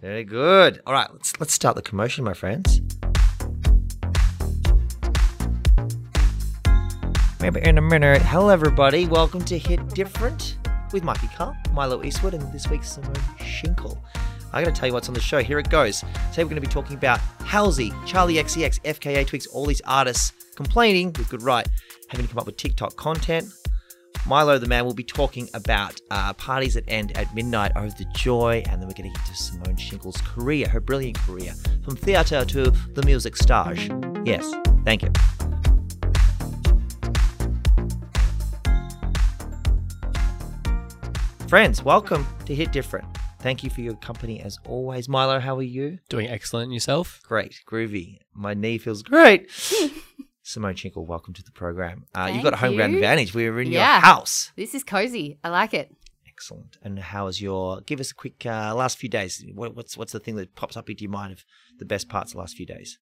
Very good. All right, let's let's start the commotion, my friends. Maybe in a minute. Hello, everybody. Welcome to Hit Different with Mikey Cahill, Milo Eastwood, and this week's Simone Schinkel. I got to tell you what's on the show. Here it goes. Today we're going to be talking about Halsey, Charli XCX, FKA Twigs, all these artists complaining with good right, having to come up with TikTok content. Milo the man will be talking about uh, parties that end at midnight, oh the joy, and then we're going to get to Simone Schinkel's career, her brilliant career, from theatre to the music stage. Yes, thank you. Friends, welcome to Hit Different. Thank you for your company as always. Milo, how are you? Doing excellent yourself. Great, groovy. My knee feels great. Simone Schinkel, welcome to the program. Uh, you've got a home ground advantage. We're in Yeah. your house. This is cozy. I like it. Excellent. And how is your? Give us a quick uh, last few days. What, what's what's the thing that pops up into your mind of the best parts of the last few days?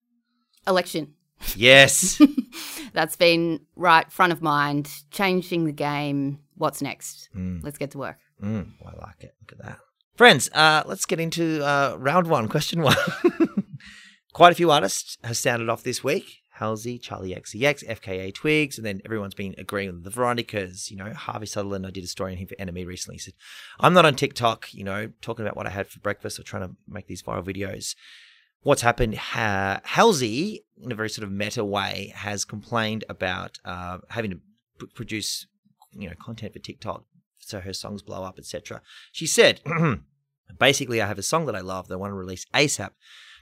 Election. Yes. That's been right front of mind. Changing the game. What's next? mm, Let's get to work. mm, I like it. Look at that, friends. Uh, let's get into uh, round one, question one. Quite a few artists have sounded off this week. Halsey, Charli XCX, FKA Twigs, and then everyone's been agreeing with the Veronicas. You know, Harvey Sutherland, I did a story on him for NME recently. He said, I'm not on TikTok, you know, talking about what I had for breakfast or trying to make these viral videos. What's happened? Ha- Halsey, in a very sort of meta way, has complained about uh, having to p- produce, you know, content for TikTok so her songs blow up, etc. She said, basically, I have a song that I love that I want to release ASAP,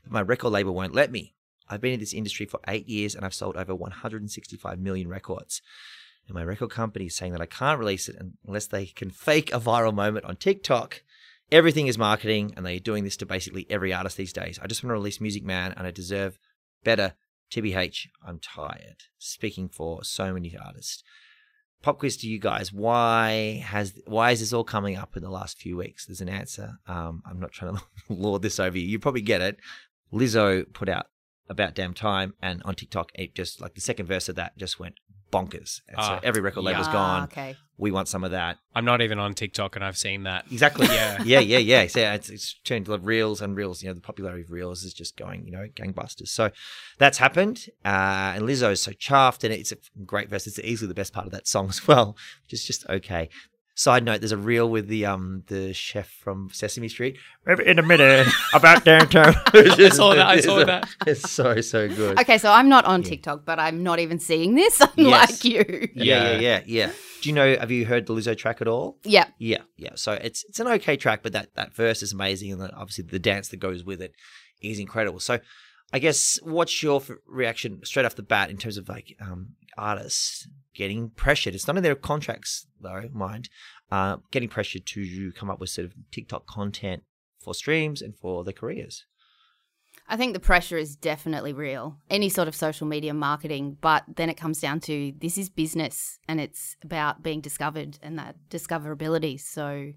but my record label won't let me. I've been in this industry for eight years and I've sold over 165 million records. And my record company is saying that I can't release it unless they can fake a viral moment on TikTok. Everything is marketing, and they're doing this to basically every artist these days. I just want to release Music Man, and I deserve better. TBH, I'm tired. Speaking for so many artists. Pop quiz to you guys. Why has why is this all coming up in the last few weeks? There's an answer. Um, I'm not trying to lord this over you. You probably get it. Lizzo put out about damn time, and on TikTok, it just like the second verse of that just went bonkers. And so Ah, every record label's Ah, gone. Okay. We want some of that. I'm not even on TikTok and I've seen that. Exactly. Yeah. yeah, yeah, yeah. So yeah, it's, it's turned to reels and reels. You know, the popularity of reels is just going, you know, gangbusters. So that's happened. Uh, and Lizzo is so chuffed, and it's a great verse. It's easily the best part of that song as well, which is just okay. Side note: There's a reel with the um the chef from Sesame Street. In a minute about downtown. I saw that, I saw that. It's so so good. Okay, so I'm not on Yeah. TikTok, but I'm not even seeing this, unlike Yes. you. Yeah, yeah, yeah, yeah. Do you know? Have you heard the Lizzo track at all? Yeah. Yeah, yeah. So it's it's an okay track, but that that verse is amazing, and then obviously the dance that goes with it is incredible. So, I guess what's your reaction straight off the bat in terms of like um, artists getting pressured? It's none of their contracts, though, mind. Uh, getting pressured to come up with sort of TikTok content for streams and for their careers. I think the pressure is definitely real. Any sort of social media marketing, but then it comes down to this is business and it's about being discovered and that discoverability. So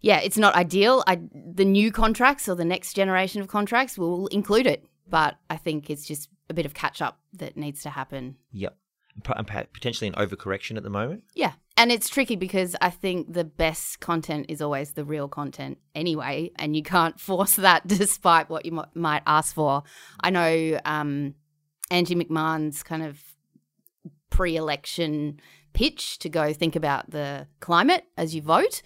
yeah, it's not ideal. I the new contracts or the next generation of contracts will include it, but I think it's just a bit of catch up that needs to happen. Yep. P- and pa- potentially an overcorrection at the moment. Yeah. And it's tricky because I think the best content is always the real content anyway, and you can't force that despite what you m- might ask for. I know um, Angie McMahon's kind of pre election pitch to go think about the climate as you vote.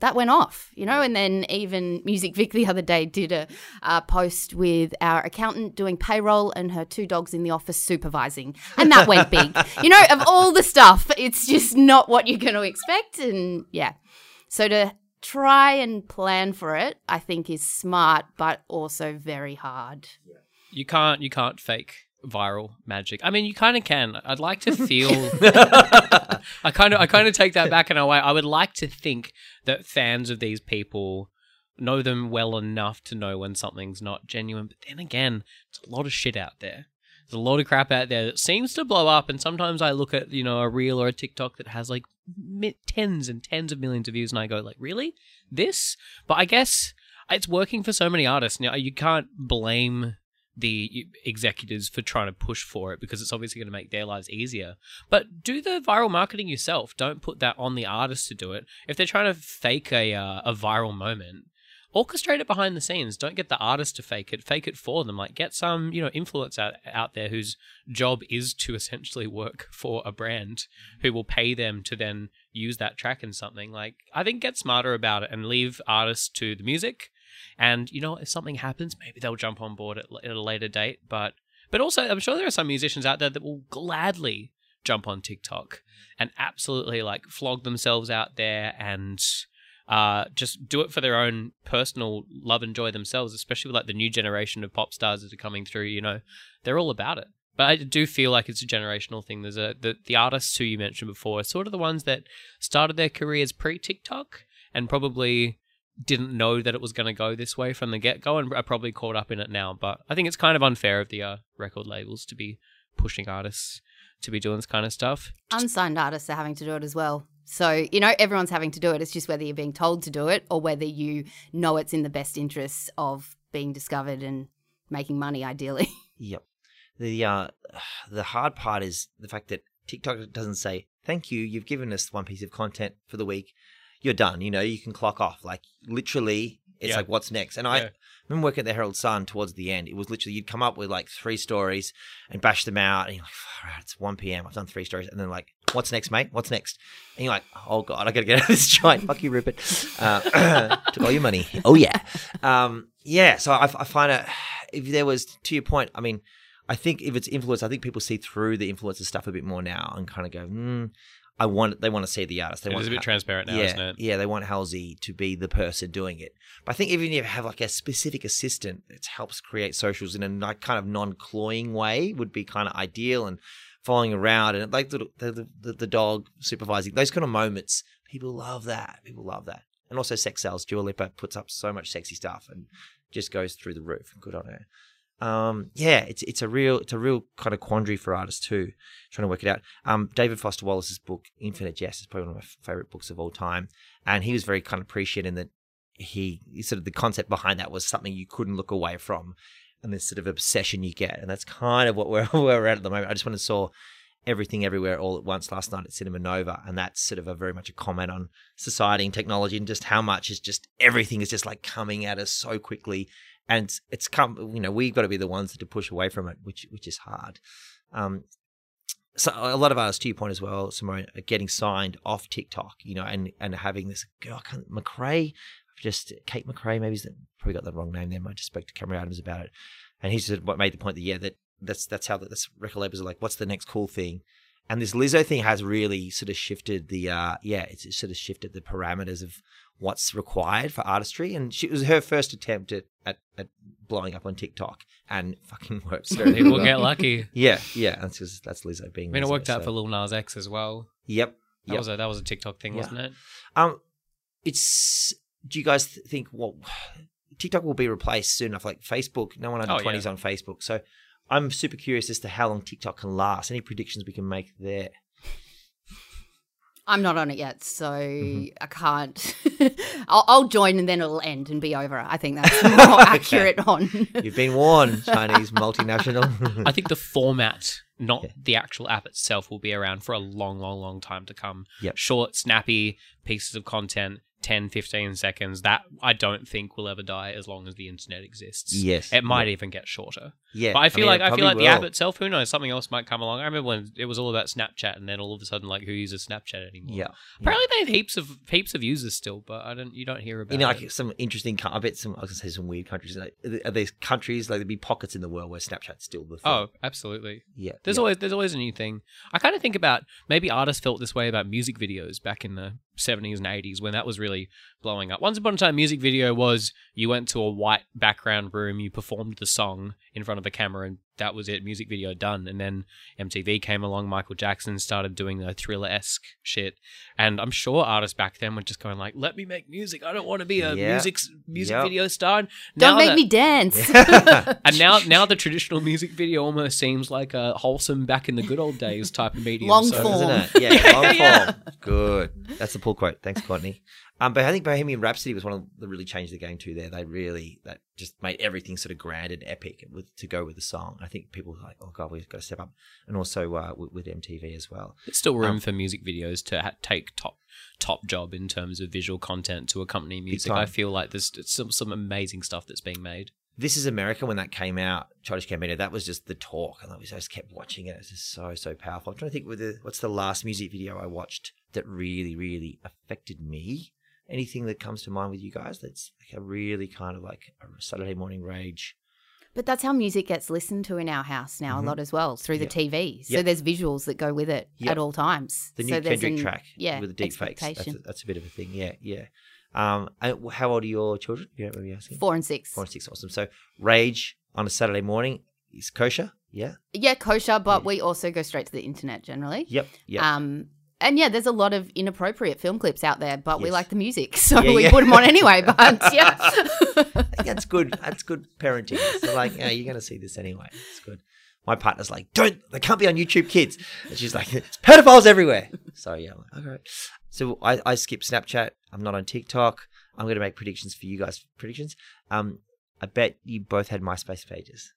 That went off, you know, and then even Music Vic the other day did a, uh post with our accountant doing payroll and her two dogs in the office supervising, and that went big. You know, of all the stuff, it's just not what you're going to expect, and yeah. So to try and plan for it, I think is smart, but also very hard. You can't you can't fake viral magic. I mean, you kind of can. I'd like to feel. I kind of I kind of take that back in a way. I would like to think that fans of these people know them well enough to know when something's not genuine. But then again, it's a lot of shit out there. There's a lot of crap out there that seems to blow up, and sometimes I look at you know a reel or a TikTok that has like tens and tens of millions of views, and I go like, really, this? But I guess it's working for so many artists. Now you can't blame the executives for trying to push for it because it's obviously going to make their lives easier. But do the viral marketing yourself. Don't put that on the artist to do it. If they're trying to fake a uh, a viral moment, orchestrate it behind the scenes. Don't get the artist to fake it. Fake it for them. Like get some, you know, influence out, out there whose job is to essentially work for a brand who will pay them to then use that track in something. Like I think get smarter about it and leave artists to the music. And you know, if something happens, maybe they'll jump on board at, at a later date. But but also, I'm sure there are some musicians out there that will gladly jump on TikTok and absolutely like flog themselves out there and uh, just do it for their own personal love and joy themselves, especially with like the new generation of pop stars that are coming through. You know, they're all about it. But I do feel like it's a generational thing. There's a the, the artists who you mentioned before are sort of the ones that started their careers pre TikTok and probably didn't know that it was going to go this way from the get go and are probably caught up in it now. But I think it's kind of unfair of the uh, record labels to be pushing artists to be doing this kind of stuff. Unsigned artists are having to do it as well. So, you know, everyone's having to do it. It's just whether you're being told to do it or whether you know it's in the best interests of being discovered and making money, ideally. Yep. The uh, the hard part is the fact that TikTok doesn't say thank you. You've given us one piece of content for the week. You're done. You know, you can clock off. Like literally, it's Yeah. like what's next. And I Yeah. remember working at the Herald Sun towards the end. It was literally you'd come up with like three stories and bash them out, and you're like, "All right, it's one p.m. I've done three stories, and then like, what's next, mate? What's next? And you're like, oh god, I gotta get out of this joint. Fuck you, Rupert. Uh, took all your money. Oh yeah, um, yeah. So I, I find it. If there was to your point, I mean, I think if it's influence, I think people see through the influencer stuff a bit more now and kind of go, hmm, I want. They want to see the artist. They It want is a bit transparent now, yeah, isn't it? yeah. They want Halsey to be the person doing it. But I think even if you have like a specific assistant that helps create socials in a kind of non-cloying way would be kind of ideal and following around and like the the, the the dog supervising those kind of moments. People love that. People love that. And also sex sells. Dua Lipa puts up so much sexy stuff and just goes through the roof. Good on her. Um, yeah, it's it's a real it's a real kind of quandary for artists too, trying to work it out. Um, David Foster Wallace's book Infinite Jest is probably one of my favorite books of all time, and he was very kind of appreciating that he he sort of the concept behind that was something you couldn't look away from, and this sort of obsession you get, and that's kind of what we're where we're at at the moment. I just went and saw everything everywhere all at once last night at Cinema Nova, and that's sort of a very much a comment on society and technology and just how much is just everything is just like coming at us so quickly, and it's come. You know, we've got to be the ones to push away from it, which which is hard. Um, so a lot of artists, to your point as well, Simone, are getting signed off TikTok, you know, and and having this girl, McRae, just Kate McRae, maybe probably got the wrong name there. I just spoke to Cameron Adams about it, and he said what made the point that yeah, that that's that's how the, that's record labels are like, what's the next cool thing? And this Lizzo thing has really sort of shifted the uh yeah, it's sort of shifted the parameters of what's required for artistry, and she it was her first attempt at at, at blowing up on TikTok, and fucking works. well. get lucky. Yeah, yeah, that's just that's Lizzo being. I mean, it Lizzo, worked out so- for Lil Nas X as well. Yep. That Yep. was a that was a TikTok thing, Yeah. wasn't it? Um, it's. Do you guys th- think well, TikTok will be replaced soon enough? Like Facebook, no one under Oh, twenties on Facebook. So I'm super curious as to how long TikTok can last. Any predictions we can make there? I'm not on it yet, so Mm-hmm. I can't. I'll, I'll join and then it'll end and be over. I think that's more accurate on. You've been warned, Chinese multinational. I think the format, not Yeah. the actual app itself, will be around for a long, long, long time to come. Yep. Short, snappy pieces of content, 10, 15 seconds. That I don't think will ever die as long as the internet exists. yes, It might Yeah. even get shorter. Yeah, But I feel mean, like I feel like the app itself, who knows, something else might come along. I remember when it was all about Snapchat and then all of a sudden like who uses Snapchat anymore. Yeah, Apparently they have heaps of heaps of users still, but I don't you don't hear about you know, it. like some interesting. I bet some. I was gonna say some weird countries. Like, are there countries like there'd be pockets in the world where Snapchat's still the thing? Oh, absolutely. yeah. There's yeah. always there's always a new thing. I kind of think about maybe artists felt this way about music videos back in the 70s and 80s when that was really blowing up. Once upon a time, music video was you went to a white background room, you performed the song in front of the camera, and that was it. Music video done. And then MTV came along. Michael Jackson started doing the thriller esque shit, and I'm sure artists back then were just going like, "Let me make music. I don't want to be a Yeah. music music Yep. video star." And Don't make that- me dance. and now, now the traditional music video almost seems like a wholesome back in the good old days type of medium. Long so- form. Isn't it? Yeah, long Yeah. form. Good. That's the pull quote. Thanks, Courtney. Um, but I think Bohemian Rhapsody was one of the really changed the game too. There, they really that just made everything sort of grand and epic with to go with the song. I think people were like, oh god, we've got to step up, and also uh, with, with MTV as well. There's still room Um, for music videos to ha- take top top job in terms of visual content to accompany music. I feel like there's some some amazing stuff that's being made. This is America when that came out, Childish Gambino. That was just the talk, and I just kept watching it. It's just so so powerful. I'm trying to think with what's the last music video I watched that really really affected me. Anything that comes to mind with you guys? That's like a really kind of like a Saturday morning rage. But that's how music gets listened to in our house now Mhm. a lot as well through the Yep. TV. So Yep. there's visuals that go with it Yep. at all times. The so new there's Kendrick an- track yeah, with the deep fakes. That's a, that's a bit of a thing. Yeah, yeah. Um, how old are your children? You don't asking? Four and six. Four and six. Awesome. So rage on a Saturday morning is kosher. Yeah. Yeah, kosher, but Yeah. we also go straight to the internet generally. Yep. Yep. Um, and yeah, there's a lot of inappropriate film clips out there, but we like the music, so Yeah, we yeah. put them on anyway. But yeah, that's good. That's good parenting. So like, yeah, you're gonna see this anyway. It's good. My partner's like, don't. They can't be on YouTube Kids. And she's like, it's pedophiles everywhere. So yeah, I'm like, okay. So I, I skip Snapchat. I'm not on TikTok. I'm gonna make predictions for you guys. Predictions. Um, I bet you both had MySpace pages.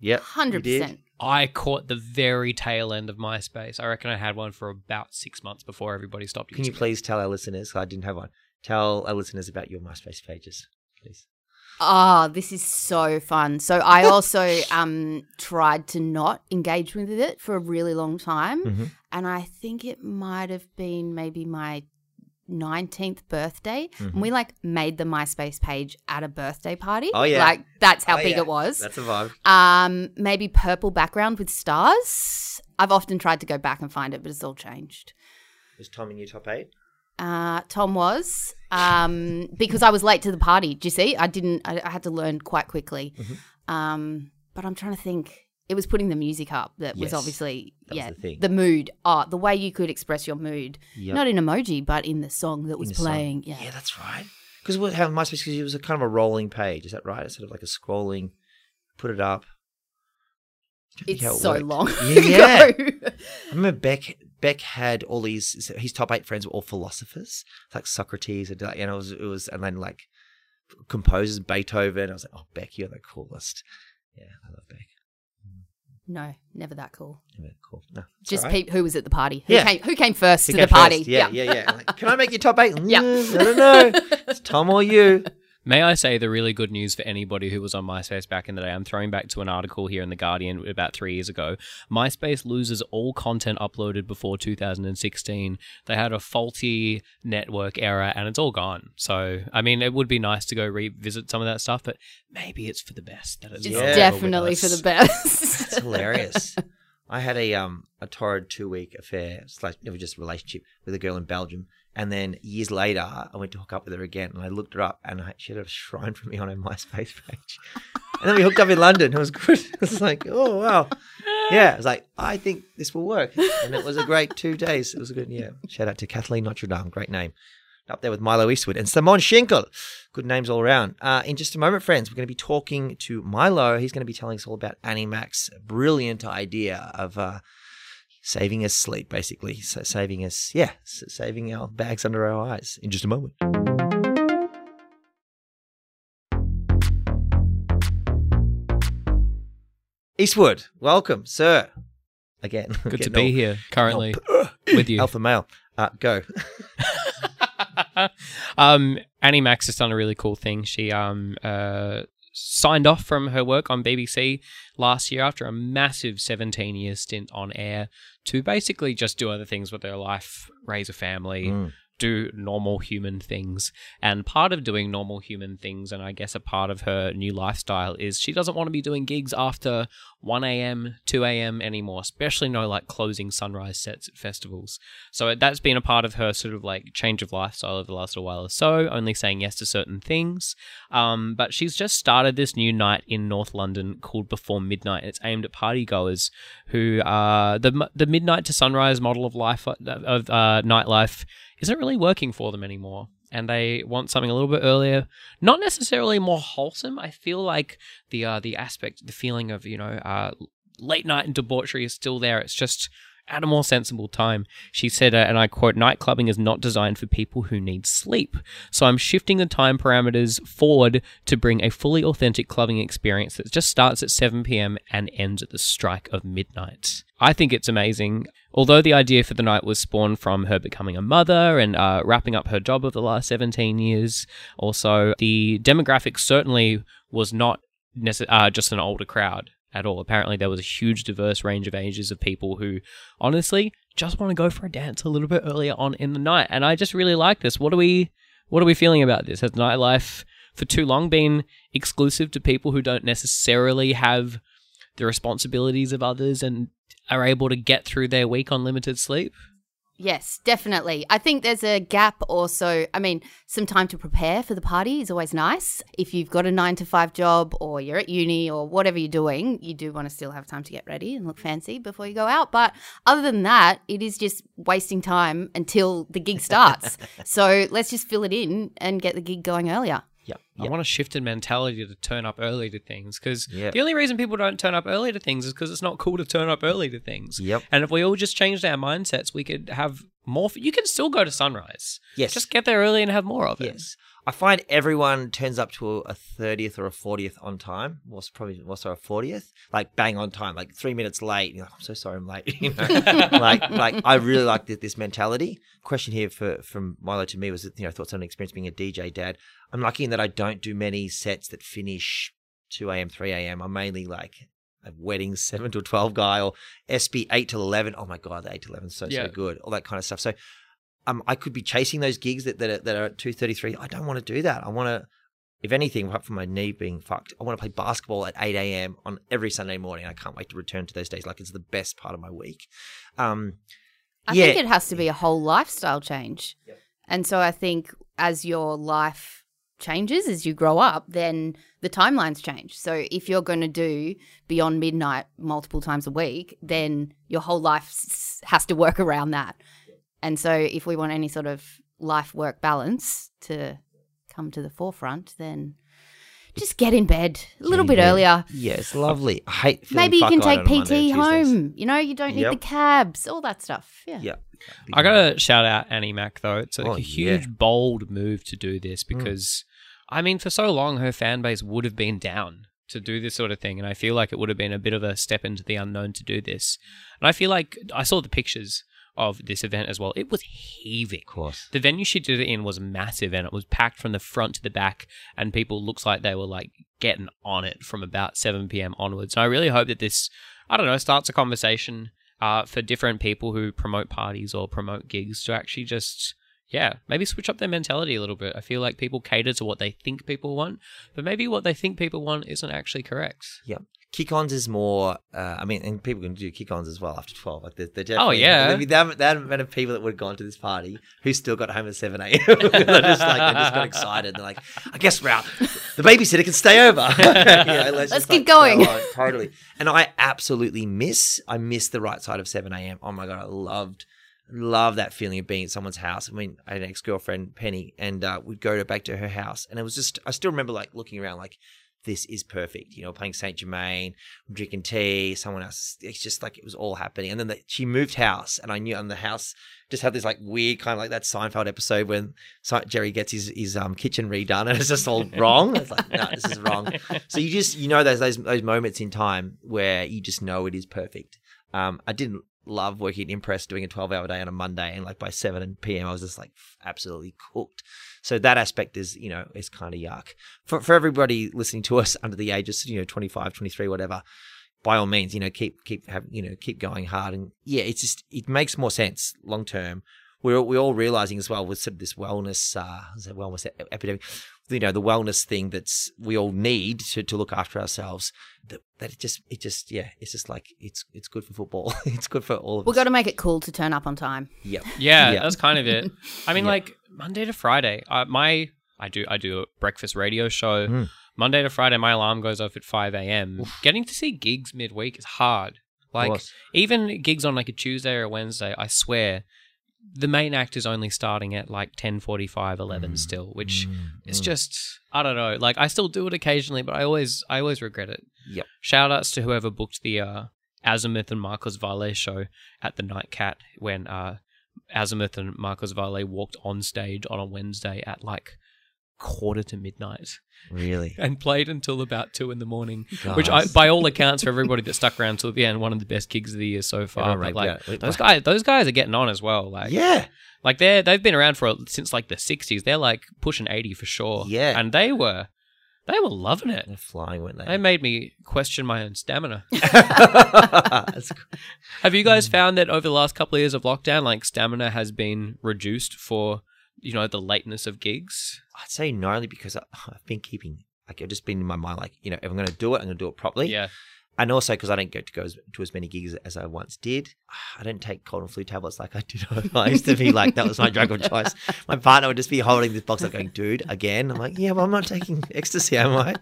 Yep. 100%. I caught the very tail end of MySpace. I reckon I had one for about six months before everybody stopped. Using Can you using it. please tell our listeners? I didn't have one. Tell our listeners about your MySpace pages, please. Oh, this is so fun. So I also um tried to not engage with it for a really long time, Mhm. and I think it might have been maybe my 19th birthday and we like made the myspace page at a birthday party Mm-hmm. Oh, yeah. like that's how Oh, big yeah. it was That's a vibe. um maybe purple background with stars i've often tried to go back and find it but it's all changed Was Tom in your top eight? uh, Tom was um, because I was late to the party. Do you see? I didn't. I, I had to learn quite quickly. Mhm. Um, but I'm trying to think. It was putting the music up that Yes, was obviously that was yeah the thing. mood. Oh, the way you could express your mood, Yep. not in emoji, but in the song that In was the playing. Yeah. Yeah, that's right. Because what MySpace? Because it was a kind of a rolling page. Is that right? instead of like a scrolling. Put it up. I don't think it's it so worked. long. Yeah. ago. I remember Beck. Beck had all these. His top eight friends were all philosophers, like Socrates, and like, you know, it was, it was, and then like composers, Beethoven. I was like, oh, Beck, you're the coolest. Yeah, I love Beck. No, never that cool. Yeah, cool. No, Just right. peep who was at the party. Who Yeah. came? Who came first Who to came the party? first? Yeah, yeah, yeah. I'm like, Can I make your top eight? Yeah. Mm, I don't know. It's Tom or you. May I say the really good news for anybody who was on MySpace back in the day? I'm throwing back to an article here in The Guardian about three years ago. MySpace loses all content uploaded before 2016. They had a faulty network error and it's all gone. So, I mean, it would be nice to go revisit some of that stuff, but maybe it's for the best. That it's It's no definitely for the best. It's hilarious. I had a um a torrid two week affair slash it was just a relationship with a girl in Belgium, and then years later I went to hook up with her again, and I looked her up, and I, she had a shrine for me on her MySpace page, and then we hooked up in London. It was good. It was like, oh wow, yeah. I was like, I think this will work, and it was a great two days. It was a good yeah. Shout out to Kathleen Notre Dame, great name. Up there with Milo Eastwood and Simon Schinkel. Good names all around. Uh, in just a moment, friends, we're going to be talking to Milo. He's going to be telling us all about Annie Mac's brilliant idea of uh, saving us sleep, basically. So saving us, yeah, saving our bags under our eyes in just a moment. Eastwood, welcome, sir. Again, Good to be all- here currently all- with you. Alpha male. Uh, go. um, Annie Mac's has done a really cool thing. She um uh signed off from her work on BBC last year after a massive 17 year stint on air to basically just do other things with her life, raise a family, Mm. Do normal human things. And part of doing normal human things, and I guess a part of her new lifestyle, is she doesn't want to be doing gigs after 1 a.m., 2 a.m. anymore, especially no like closing sunrise sets at festivals. So that's been a part of her sort of like change of lifestyle over the last little while or so, only saying yes to certain things. Um, but she's just started this new night in North London called Before Midnight. It's aimed at partygoers who uh, the the midnight to sunrise model of life of uh, nightlife isn't really working for them anymore. And they want something a little bit earlier, not necessarily more wholesome. I feel like the uh, the aspect, the feeling of you know uh, late night and debauchery is still there. It's just at a more sensible time. She said, uh, and I quote, night clubbing is not designed for people who need sleep. So I'm shifting the time parameters forward to bring a fully authentic clubbing experience that just starts at 7 p.m. and ends at the strike of midnight. I think it's amazing. Although the idea for the night was spawned from her becoming a mother and uh, wrapping up her job of the last 17 years, also, the demographic certainly was not necess- uh, just an older crowd at all. Apparently, there was a huge, diverse range of ages of people who, honestly, just want to go for a dance a little bit earlier on in the night. And I just really like this. What are we, what are we feeling about this? Has nightlife for too long been exclusive to people who don't necessarily have the responsibilities of others and are able to get through their week on limited sleep? Yes, definitely. I think there's a gap also. I mean, some time to prepare for the party is always nice. If you've got a nine to five job or you're at uni or whatever you're doing, you do want to still have time to get ready and look fancy before you go out. But other than that, it is just wasting time until the gig starts. so let's just fill it in and get the gig going earlier. Yep. I want a shifted mentality to turn up early to things because Yep. the only reason people don't turn up early to things is because it's not cool to turn up early to things. Yep. And if we all just changed our mindsets, we could have more. F- you can still go to sunrise. Yes. Just get there early and have more of it. Yes. I find everyone turns up to a thirtieth or a fortieth on time. What's probably what's our fortieth? Like bang on time, like three minutes late. You're like, I'm so sorry, I'm late. You know, like like I really like this, this mentality. Question here for from Milo to me was you know thoughts on experience being a DJ dad. I'm lucky in that I don't do many sets that finish two a.m. three a.m. I'm mainly like a wedding seven to twelve guy or SB eight to eleven. Oh my god, the eight to eleven is so Yeah. so good. All that kind of stuff. So um, I could be chasing those gigs that that are, that are at two thirty three. I don't want to do that. I want to, if anything, apart from my knee being fucked, I want to play basketball at eight a.m. on every Sunday morning. I can't wait to return to those days. Like it's the best part of my week. Um, I yeah, think it has to be a whole lifestyle change. Yep. And so I think as your life changes, as you grow up, then the timelines change. So if you're going to do beyond midnight multiple times a week, then your whole life s- has to work around that. And so if we want any sort of life work balance to come to the forefront, then just get in bed a little in bit bed. earlier. yeah, it's lovely. I hate feeling Maybe you can take on a Monday PT home. You know, you don't need Yep. the cabs, all that stuff. Yeah. Yeah, I gotta shout out Annie Mac though. It's like Oh, a yeah. huge, bold move to do this hmm. because, I mean, for so long her fan base would have been down to do this sort of thing, and I feel like it would have been a bit of a step into the unknown to do this. And I feel like I saw the pictures of this event as well. It was heaving. Of course. The venue she did it in was massive and it was packed from the front to the back and people looks like they were like getting on it from about 7 p.m. onwards. And I really hope that this, I don't know, starts a conversation uh, for different people who promote parties or promote gigs to actually just, yeah, maybe switch up their mentality a little bit. I feel like people cater to what they think people want, but maybe what they think people want isn't actually correct. Yep. Kick-ons is more. Uh, I mean, and people can do kick-ons as well after twelve. Like they're, they're Oh, yeah. I mean, the amount the amount of people that would have gone to this party who still got home at seven a.m. they're just like they just got excited. They're like, I guess we're out. The babysitter can stay over. You know, Let's just, keep like, going. go. Totally. And I absolutely miss. I miss the right side of seven a.m. Oh my god, I loved. Love that feeling of being at someone's house. I mean, I had an ex girlfriend, Penny, and uh, we'd go to, back to her house, and it was just. I still remember like looking around, like this is perfect. You know, playing Saint Germain, drinking tea, someone else. It's just like it was all happening. And then the, she moved house, and I knew, and the house just had this like weird kind of like that Seinfeld episode when Jerry gets his his um, kitchen redone, and it's just all wrong. It's like, no, this is wrong. So you just you know those those those moments in time where you just know it is perfect. Um, I didn't love working at InPress doing a 12 hour day on a Monday and like by 7 p.m. I was just like absolutely cooked. So that aspect is, you know, is kind of yuck. For for everybody listening to us under the ages, you know, 25, 23, whatever, by all means, you know, keep keep have, you know, keep going hard and yeah, it's just it makes more sense long term. We're we're all realizing as well with sort of this wellness uh wellness epidemic you know the wellness thing that's we all need to, to look after ourselves that, that it just it just yeah it's just like it's it's good for football it's good for all of We've us got to make it cool to turn up on time. yep Yeah, Yeah. that's kind of it. I mean, Yeah. like Monday to Friday. Uh, my I do I do a breakfast radio show. Mm. Monday to Friday, my alarm goes off at five a.m. Getting to see gigs midweek is hard. Like even gigs on like a Tuesday or a Wednesday, I swear, the main act is only starting at like 10:45, 11 still, which Mm, it's mm. just I don't know. Like I still do it occasionally, but I always I always regret it. Yep. Shout outs to whoever booked the uh Azymuth and Marcos Valle show at the Night Cat when uh, Azymuth and Marcos Valle walked on stage on a Wednesday at like quarter to midnight Really? and played until about two in the morning. Which, I, by all accounts, for everybody that stuck around till the end, one of the best gigs of the year so far. But like those guys, those guys are getting on as well. Like, yeah. like they're they've been around for since like the '60s. They're like pushing 80 for sure. Yeah. and they were they were loving it. They're flying, weren't They they? made me question my own stamina. Have you guys Mm. found that over the last couple of years of lockdown, like stamina has been reduced for you know the lateness of gigs? I'd say only because I, I've been keeping, like, I've just been in my mind, like, you know, if I'm going to do it, I'm going to do it properly. Yeah, And also because I don't get to go as, to as many gigs as I once did. I don't take cold and flu tablets like I did. I used to be like, that was my drug of choice. My partner would just be holding this box up going, dude, again. I'm like, yeah, but I'm not taking ecstasy, am I?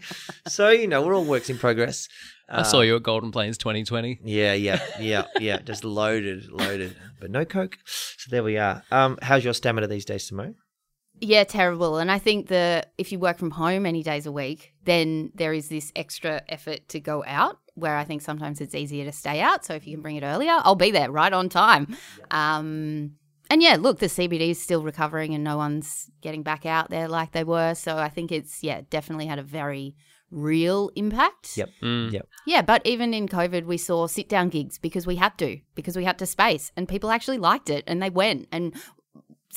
So, you know, we're all works in progress. I saw you at Golden Plains 2020. Yeah, yeah, yeah, yeah. Just loaded, loaded, but no coke. So there we are. Um, how's your stamina these days, Simone? Yeah, terrible. And I think the if you work from home any days a week, then there is this extra effort to go out. Where I think sometimes it's easier to stay out. So if you can bring it earlier, I'll be there right on time. Um, and yeah, look, the CBD is still recovering, and no one's getting back out there like they were. So I think it's yeah, definitely had a very real impact. Yep. Mm. Yep. Yeah, but even in COVID, we saw sit down gigs because we had to, because we had to space, and people actually liked it and they went. And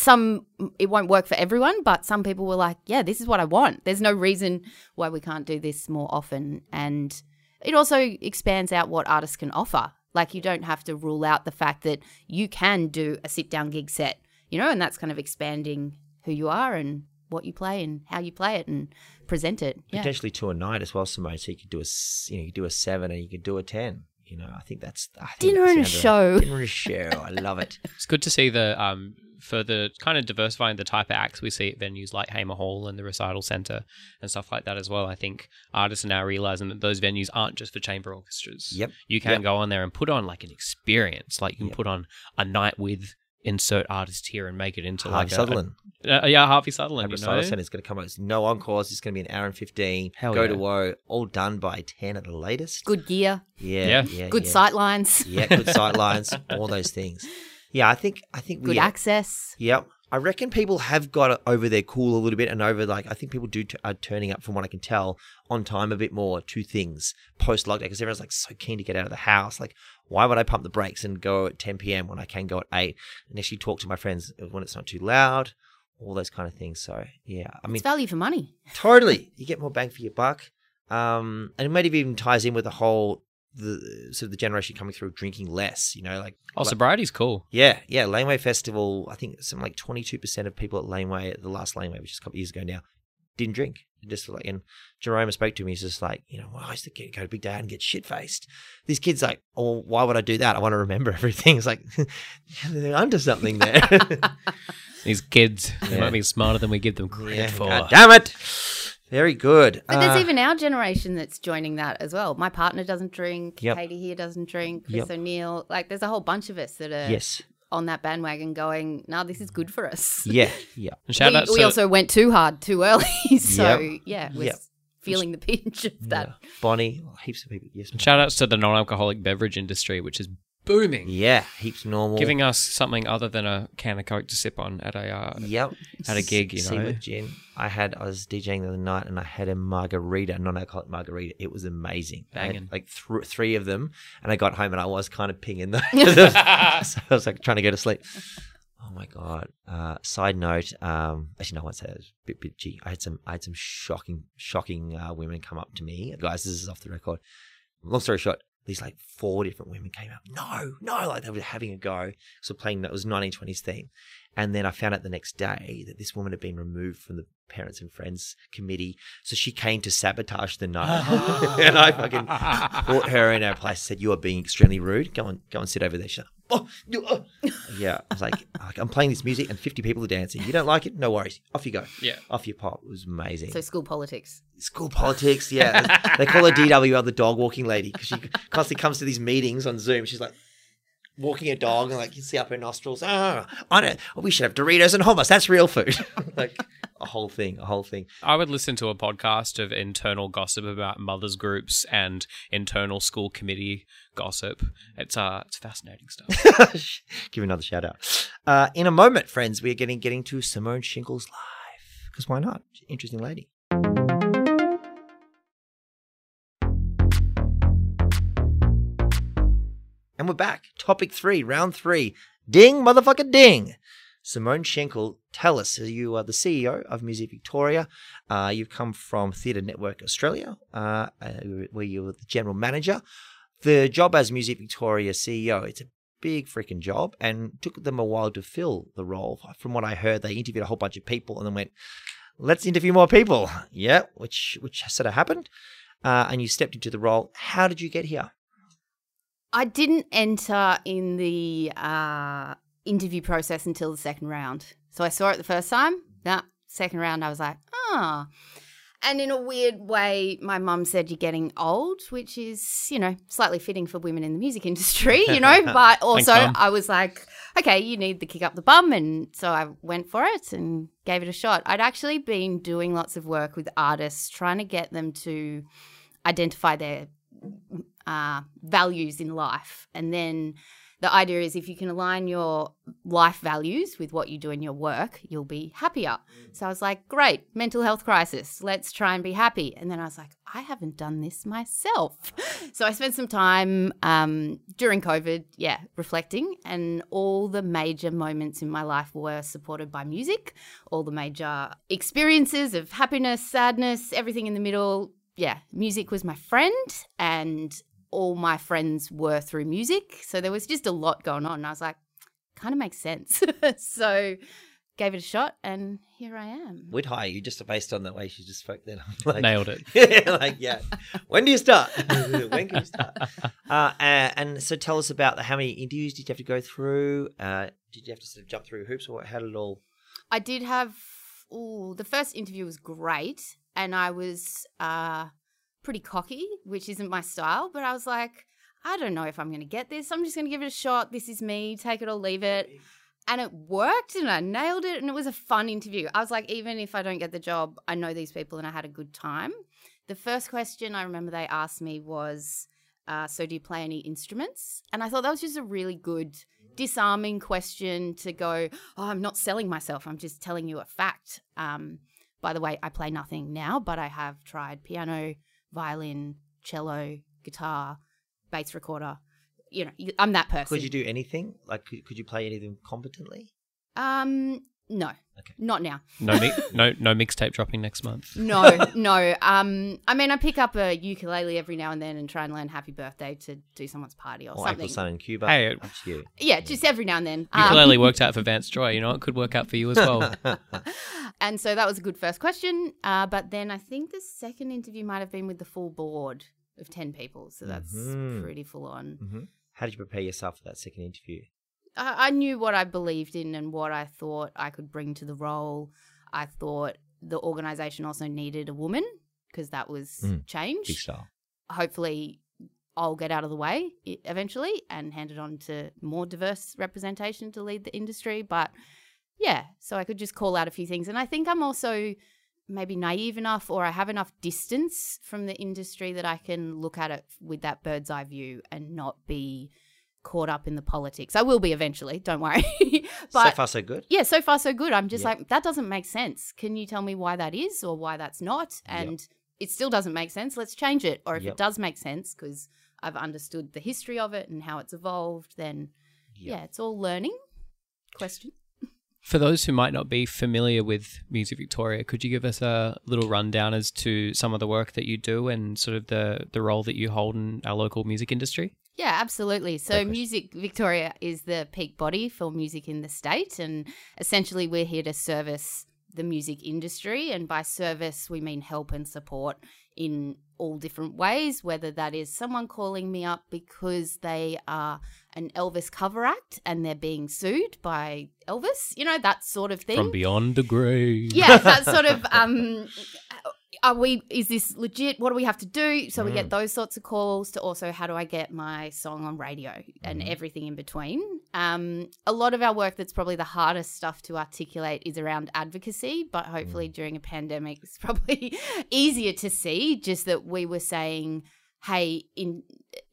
some, it won't work for everyone, but some people were like, yeah, this is what I want. There's no reason why we can't do this more often. And it also expands out what artists can offer. Like, you don't have to rule out the fact that you can do a sit down gig set, you know, and that's kind of expanding who you are and what you play and how you play it and present it. Yeah. Potentially to a night as well, Simone. So you could do a you know, you could do a seven and you could do a ten. You know, I think that's I think Dinner that's and a the other- show. Dinner and a show. I love it. It's good to see the um further kind of diversifying the type of acts we see at venues like Hamer Hall and the Recital Centre and stuff like that as well. I think artists are now realizing that those venues aren't just for chamber orchestras. Yep. You can Yep. go on there and put on like an experience. Like you can Yep. put on a night with insert artist here and make it into Harvey like a- Sutherland. a- uh, yeah, Harvey Sutherland. Harvey You know? Sutherland is going to come out. It's no encores. It's going to be an hour and fifteen. Hell Go yeah. to woe. All done by ten at the latest. Good gear, Yeah. Yeah. Yeah. good yeah. sight lines, Yeah. Good sight lines. all those things. Yeah. I think. I think good we. access. Yep. I reckon people have got over their cool a little bit and over like I think people do t- are turning up from what I can tell on time a bit more to things post lockdown because everyone's like so keen to get out of the house. Like, why would I pump the brakes and go at 10 p.m. when I can go at eight and actually talk to my friends when it's not too loud, all those kind of things. So yeah, I mean, it's value for money. totally, you get more bang for your buck. Um, and it maybe even ties in with the whole the sort of the generation coming through drinking less. You know, like Oh, like- sobriety's cool. yeah, yeah. Laneway Festival, I think some like 22% of people at Laneway, at the last Laneway, which is a couple of years ago now, didn't drink. Just like, and Jerome spoke to me, he's just like, you know, well, I used to get, go to Big Dad and get shit faced. These kids, like, oh, why would I do that? I want to remember everything. It's like, they're onto something there. These kids, they Yeah. might be smarter than we give them credit yeah, for. God damn it. Very good. But there's Uh, even our generation that's joining that as well. My partner doesn't drink. Yep. Katie here doesn't drink. Chris Yep. O'Neill. Like, there's a whole bunch of us that are Yes. on that bandwagon going, no, this is good for us. Yeah. Yeah. Shout we, out we to also went too hard too early. so, Yep. yeah, we're Yep. feeling the pinch of that. yeah. Bonnie, heaps of people. Yes. shout outs to the non-alcoholic beverage industry, which is booming. Yeah. Heaps normal. giving us something other than a can of Coke to sip on at a uh, Yep. at a gig, you See know. with gin. I had I was DJing the other night and I had a margarita, non-alcoholic margarita. It was amazing. Banging. like th- three of them, and I got home and I was kind of pinging them. so I was like trying to go to sleep. Oh my god. Uh, side note. Um, actually, no, one said it. A bit bitchy. I had some I had some shocking shocking uh, women come up to me. Guys, this is off the record. Long story short. These like four different women came up. No, no, like they were having a go. So playing that was 1920s theme. And then I found out the next day that this woman had been removed from the parents and friends committee. So she came to sabotage the night. and I fucking brought her in our place, said, You are being extremely rude. Go and go and sit over there. She's like, Oh, you, uh." yeah. I was like, like, I'm playing this music and 50 people are dancing. You don't like it? No worries. Off you go. Yeah. Off you pop. It was amazing. So, school politics. School politics, yeah. they call her DWL the dog walking lady because she constantly comes to these meetings on Zoom. She's like, walking a dog and like you see up her nostrils. Oh, I know. We should have Doritos and hummus. That's real food. like a whole thing, a whole thing. I would listen to a podcast of internal gossip about mothers groups and internal school committee gossip. It's uh, it's fascinating stuff. Give another shout out. Uh, in a moment, friends, we are getting getting to Simone Schinkel's life because why not? Interesting lady. And we're back. Topic three, round three. Ding, motherfucker, ding. Simone Schinkel, tell us, you are the CEO of Music Victoria. Uh, you've come from Theatre Network Australia, uh, uh, where you were the general manager. The job as Music Victoria CEO, it's a big freaking job and took them a while to fill the role. From what I heard, they interviewed a whole bunch of people and then went, let's interview more people. Yeah, which, which sort of happened. Uh, and you stepped into the role. How did you get here? I didn't enter in the uh, interview process until the second round. So I saw it the first time. That second round, I was like, ah. And in a weird way, my mum said, You're getting old, which is, you know, slightly fitting for women in the music industry, you know. But also, Mum. I was like, Okay, you need the kick up the bum. And so I went for it and gave it a shot. I'd actually been doing lots of work with artists, trying to get them to identify their uh, values in life. And then the idea is if you can align your life values with what you do in your work, you'll be happier. So I was like, great, mental health crisis. Let's try and be happy. And then I was like, I haven't done this myself. So I spent some time um, during COVID, yeah, reflecting, and all the major moments in my life were supported by music. All the major experiences of happiness, sadness, everything in the middle. Yeah, music was my friend, and all my friends were through music. So there was just a lot going on. And I was like, kind of makes sense. so gave it a shot, and here I am. We'd hire you just based on the way she just spoke then. I'm like, Nailed it. yeah, like, yeah. When do you start? when can you start? Uh, and, and so tell us about the, how many interviews did you have to go through? Uh, did you have to sort of jump through hoops or how did it all? I did have. Ooh, the first interview was great, and I was uh, pretty cocky, which isn't my style. But I was like, I don't know if I'm going to get this. I'm just going to give it a shot. This is me. Take it or leave it. And it worked, and I nailed it, and it was a fun interview. I was like, even if I don't get the job, I know these people, and I had a good time. The first question I remember they asked me was, uh, "So do you play any instruments?" And I thought that was just a really good disarming question to go, oh, I'm not selling myself. I'm just telling you a fact. Um, by the way, I play nothing now, but I have tried piano, violin, cello, guitar, bass recorder. You know, I'm that person. Could you do anything? Like, could, could you play anything competently? Um, no, Okay. not now. No, mi- no, no mixtape dropping next month. No, no. Um, I mean, I pick up a ukulele every now and then and try and learn "Happy Birthday" to do someone's party or Or something. April Sun in Cuba? Hey, it- Up to you. Yeah, just every now and then. Um, Ukulele worked out for Vance Joy. You know, it could work out for you as well. and so that was a good first question. Uh, but then I think the second interview might have been with the full board of 10 people. So that's Mhm. pretty full on. hmm How did you prepare yourself for that second interview? I, I knew what I believed in and what I thought I could bring to the role. I thought the organization also needed a woman because that was Mm. change. Hopefully, I'll get out of the way eventually and hand it on to more diverse representation to lead the industry. But yeah, so I could just call out a few things. And I think I'm also maybe naive enough or I have enough distance from the industry that I can look at it with that bird's eye view and not be caught up in the politics. I will be eventually, don't worry. but so far, so good. yeah, so far so good. I'm just Yeah. like that doesn't make sense. Can you tell me why that is or why that's not? Yep. And it still doesn't make sense. Let's change it. Or if Yep. it does make sense because I've understood the history of it and how it's evolved, then Yep. yeah, it's all learning. Question. For those who might not be familiar with Music Victoria, could you give us a little rundown as to some of the work that you do and sort of the, the role that you hold in our local music industry? Yeah, absolutely. So. Music Victoria is the peak body for music in the state, and essentially, we're here to service the music industry. And by service, we mean help and support in all different ways, whether that is someone calling me up because they are an Elvis cover act and they're being sued by Elvis, you know, that sort of thing From Beyond the Grave. yeah, that sort of um, are we is this legit what do we have to do so we Mm. get those sorts of calls to also how do i get my song on radio and Mhm. everything in between um, a lot of our work that's probably the hardest stuff to articulate is around advocacy but hopefully during a pandemic it's probably easier to see just that we were saying hey in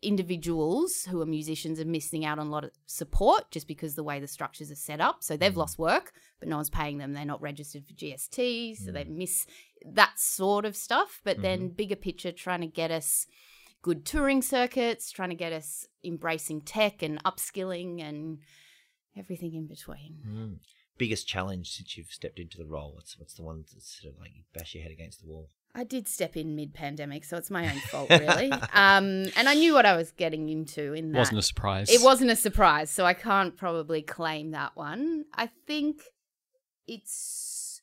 individuals who are musicians are missing out on a lot of support just because the way the structures are set up so they've Mm. lost work but no one's paying them they're not registered for gst so they miss that sort of stuff. But then, bigger picture, trying to get us good touring circuits, trying to get us embracing tech and upskilling and everything in between. Mm. Biggest challenge since you've stepped into the role? What's what's the one that's sort of like you bash your head against the wall? I did step in mid pandemic, so it's my own fault, really. um, and I knew what I was getting into in that. Wasn't a surprise. It wasn't a surprise, so I can't probably claim that one. I think it's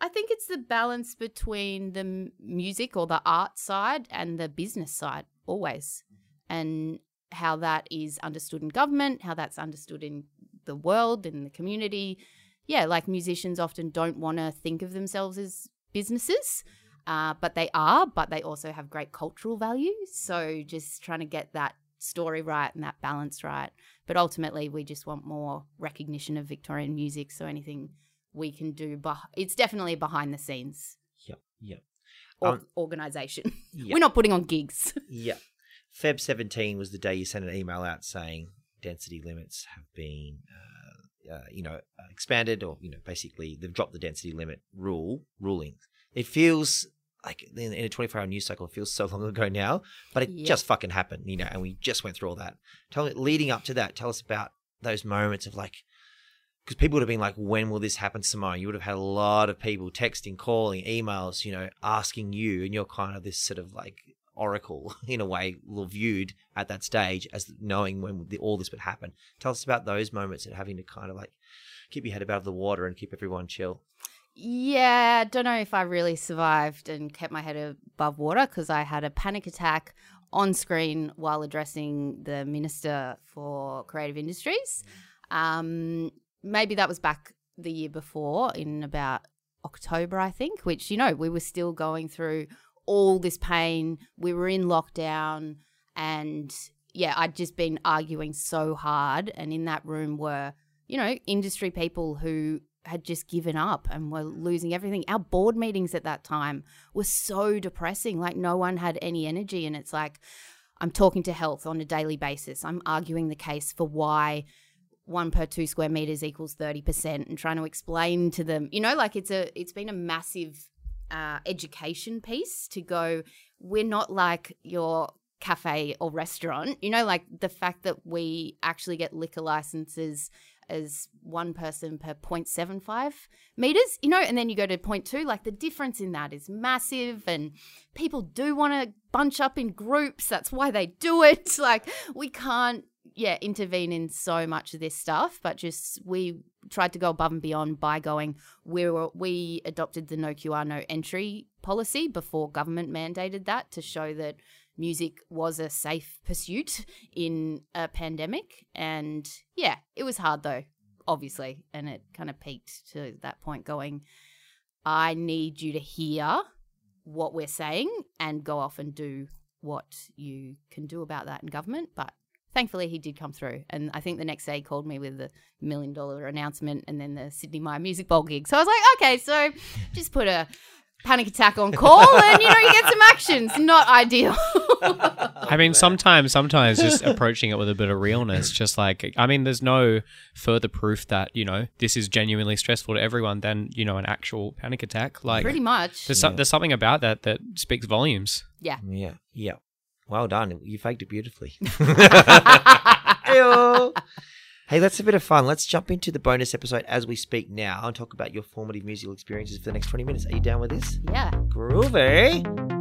I think it's the balance between the music or the art side and the business side always. And how that is understood in government, how that's understood in the world in the community. Yeah, like musicians often don't want to think of themselves as businesses. Uh, but they are, but they also have great cultural value. So just trying to get that story right and that balance right. But ultimately, we just want more recognition of Victorian music. So anything we can do, beh- it's definitely behind the scenes Yep, yep, or- Um, organization. yep. We're not putting on gigs. Yeah. Feb 17 was the day you sent an email out saying density limits have been, uh, uh, you know, expanded or, you know, basically they've dropped the density limit rule, ruling. It feels like in, in a 24 hour news cycle, it feels so long ago now, but it Yeah. just fucking happened, you know, and we just went through all that. Tell me, leading up to that, tell us about those moments of like, because people would have been like, when will this happen, Simone? You would have had a lot of people texting, calling, emails, you know, asking you, and you're kind of this sort of like oracle in a way, viewed at that stage as knowing when the, all this would happen. Tell us about those moments and having to kind of like keep your head above the water and keep everyone chill. Yeah, I don't know if I really survived and kept my head above water because I had a panic attack on screen while addressing the Minister for Creative Industries. Um, maybe that was back the year before in about October, I think, which, you know, we were still going through all this pain. We were in lockdown and yeah, I'd just been arguing so hard. And in that room were, you know, industry people who had just given up and were losing everything. Our board meetings at that time were so depressing. Like no one had any energy. And it's like, I'm talking to health on a daily basis. I'm arguing the case for why one per two square meters equals 30% and trying to explain to them, you know, like it's a, it's been a massive uh, education piece to go, we're not like your cafe or restaurant, you know, like the fact that we actually get liquor licenses as one person per 0.75 meters, you know, and then you go to 0.2, like the difference in that is massive. And people do want to bunch up in groups. That's why they do it. Like we can't, yeah, intervene in so much of this stuff, but just we tried to go above and beyond by going, we were, we adopted the no QR, no entry policy before government mandated that to show that music was a safe pursuit in a pandemic. And yeah, it was hard though, obviously. And it kind of peaked to that point going, I need you to hear what we're saying and go off and do what you can do about that in government. But thankfully, he did come through. And I think the next day he called me with the million dollar announcement and then the Sidney Myer Music Bowl gig. So I was like, okay, so just put a panic attack on call and you know you get some actions not ideal I mean, sometimes, sometimes just approaching it with a bit of realness, just like, I mean, there's no further proof that, you know, this is genuinely stressful to everyone than, you know, an actual panic attack. Like, pretty much there's, some, there's something about that that speaks volumes. yeah Yeah, yeah. Well done. You faked it beautifully. Hey, that's a bit of fun. Let's jump into the bonus episode as we speak now and talk about your formative musical experiences for the next 20 minutes. Are you down with this? Yeah. Groovy.